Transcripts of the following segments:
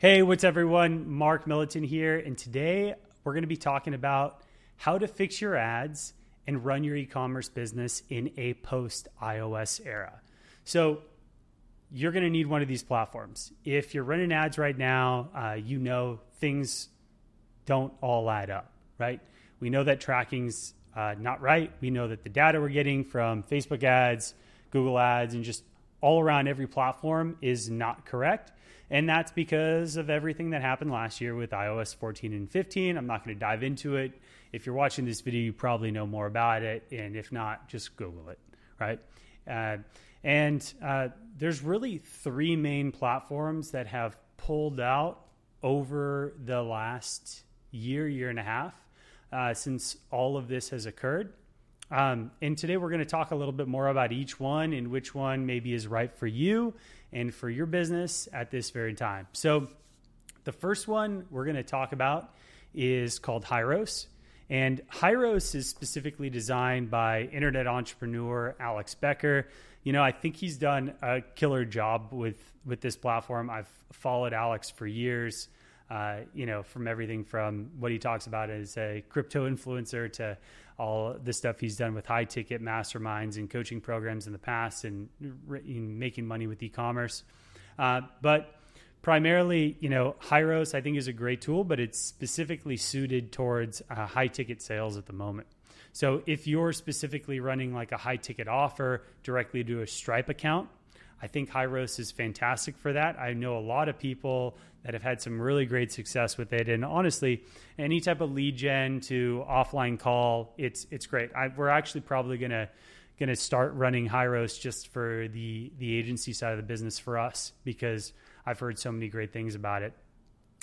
Hey, what's everyone? Mark Milutin here, and today we're going to be talking about how to fix your ads and run your e commerce business in a post iOS era. So, you're going to need one of these platforms. If you're running ads right now, uh, you know things don't all add up, right? We know that tracking's uh, not right. We know that the data we're getting from Facebook ads, Google ads, and just all around every platform is not correct. And that's because of everything that happened last year with iOS 14 and 15. I'm not going to dive into it. If you're watching this video, you probably know more about it. And if not, just Google it, right? Uh, and uh, there's really three main platforms that have pulled out over the last year, year and a half uh, since all of this has occurred. Um, and today we're going to talk a little bit more about each one and which one maybe is right for you and for your business at this very time. So, the first one we're going to talk about is called Hyros. And Hyros is specifically designed by internet entrepreneur Alex Becker. You know, I think he's done a killer job with with this platform. I've followed Alex for years. Uh, you know, from everything from what he talks about as a crypto influencer to all the stuff he's done with high ticket masterminds and coaching programs in the past and making money with e-commerce. Uh, but primarily, you know, Hyros I think is a great tool, but it's specifically suited towards uh, high ticket sales at the moment. So if you're specifically running like a high ticket offer directly to a Stripe account, I think Hyros is fantastic for that. I know a lot of people that have had some really great success with it. And honestly, any type of lead gen to offline call, it's it's great. I, we're actually probably gonna gonna start running Hyros just for the the agency side of the business for us because I've heard so many great things about it.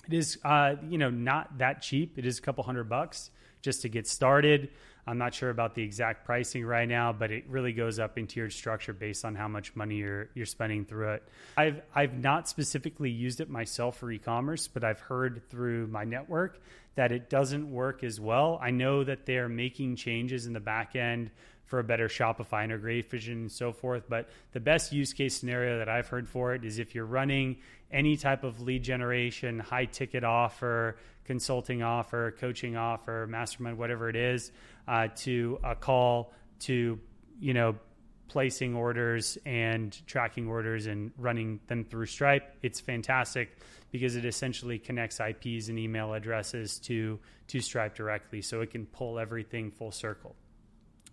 It is uh, you know not that cheap. It is a couple hundred bucks just to get started. I'm not sure about the exact pricing right now, but it really goes up in tiered structure based on how much money you're you're spending through it. I've I've not specifically used it myself for e-commerce, but I've heard through my network that it doesn't work as well. I know that they're making changes in the back end for a better Shopify integration and so forth. But the best use case scenario that I've heard for it is if you're running any type of lead generation, high ticket offer, consulting offer, coaching offer, mastermind, whatever it is, uh, to a call to, you know, placing orders and tracking orders and running them through Stripe. It's fantastic because it essentially connects IPs and email addresses to to Stripe directly, so it can pull everything full circle.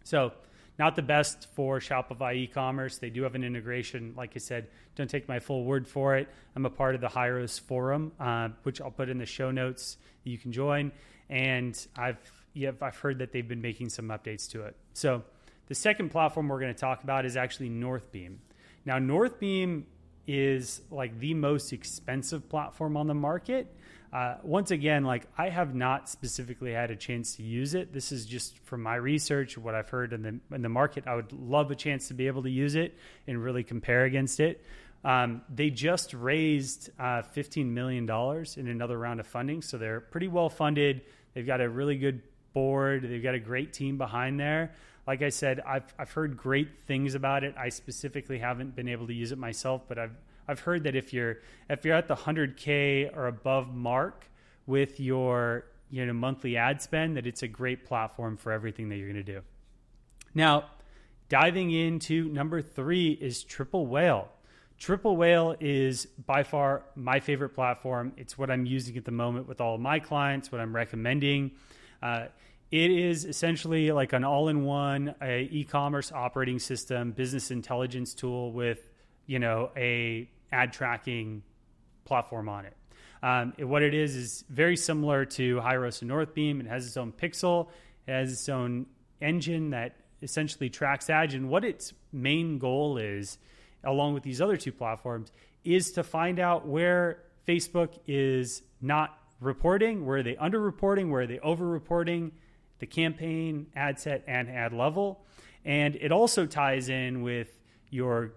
So, not the best for Shopify e-commerce. They do have an integration. Like I said, don't take my full word for it. I'm a part of the Hyros forum, uh, which I'll put in the show notes. You can join, and I've yeah, I've heard that they've been making some updates to it. So the second platform we're going to talk about is actually Northbeam. Now, Northbeam is like the most expensive platform on the market. Uh, once again, like I have not specifically had a chance to use it. This is just from my research, what I've heard in the in the market. I would love a chance to be able to use it and really compare against it. Um, they just raised uh, $15 million in another round of funding, so they're pretty well funded. They've got a really good board. They've got a great team behind there. Like I said, I've I've heard great things about it. I specifically haven't been able to use it myself, but I've I've heard that if you're if you're at the 100k or above mark with your you know monthly ad spend, that it's a great platform for everything that you're going to do. Now, diving into number three is Triple Whale. Triple Whale is by far my favorite platform. It's what I'm using at the moment with all my clients, what I'm recommending. Uh, it is essentially like an all-in-one e-commerce operating system, business intelligence tool with you know a ad tracking platform on it. Um, it what it is is very similar to Hyros and Northbeam. It has its own pixel, it has its own engine that essentially tracks ads. And what its main goal is, along with these other two platforms, is to find out where Facebook is not reporting, where are they underreporting, where are they overreporting, the campaign, ad set, and ad level. And it also ties in with your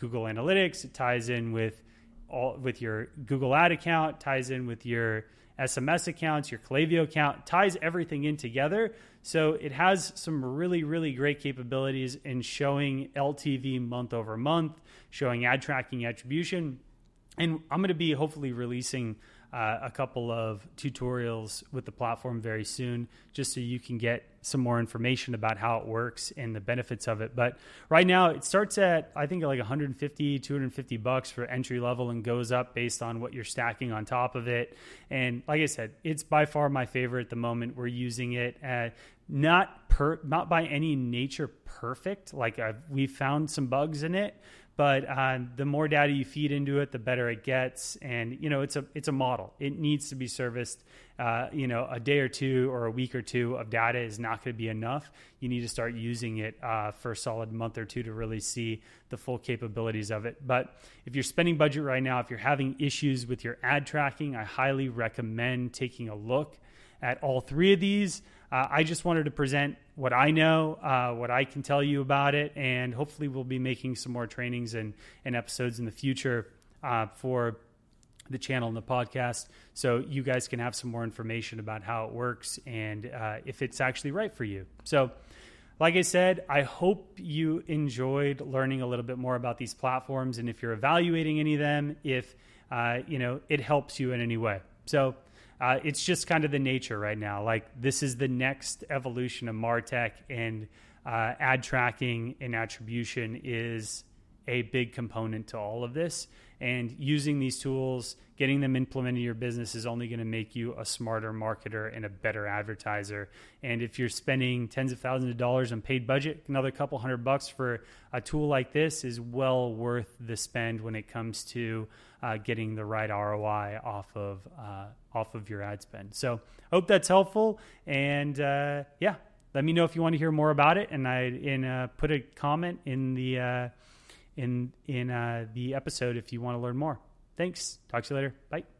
Google Analytics. It ties in with all with your Google Ad account. Ties in with your SMS accounts, your Klaviyo account. Ties everything in together. So it has some really really great capabilities in showing LTV month over month, showing ad tracking attribution, and I'm going to be hopefully releasing uh, a couple of tutorials with the platform very soon, just so you can get some more information about how it works and the benefits of it. But right now, it starts at I think like 150, 250 bucks for entry level, and goes up based on what you're stacking on top of it. And like I said, it's by far my favorite at the moment. We're using it. At, not per not by any nature perfect like I've, we found some bugs in it but uh, the more data you feed into it, the better it gets. And you know, it's a it's a model. It needs to be serviced. Uh, you know, a day or two or a week or two of data is not going to be enough. You need to start using it uh, for a solid month or two to really see the full capabilities of it. But if you're spending budget right now, if you're having issues with your ad tracking, I highly recommend taking a look at all three of these. Uh, I just wanted to present what I know, uh, what I can tell you about it, and hopefully we'll be making some more trainings and, and episodes in the future uh, for the channel and the podcast so you guys can have some more information about how it works and uh, if it's actually right for you. So, like I said, I hope you enjoyed learning a little bit more about these platforms, and if you're evaluating any of them, if uh, you know it helps you in any way. So uh, it's just kind of the nature right now. Like this is the next evolution of Martech, and uh, ad tracking and attribution is a big component to all of this. And using these tools, getting them implemented in your business is only going to make you a smarter marketer and a better advertiser. And if you're spending tens of thousands of dollars on paid budget, another couple hundred bucks for a tool like this is well worth the spend when it comes to uh, getting the right ROI off of uh, off of your ad spend. So, hope that's helpful. And uh, yeah, let me know if you want to hear more about it, and I in uh, put a comment in the uh, in in uh, the episode if you want to learn more. Thanks. Talk to you later. Bye.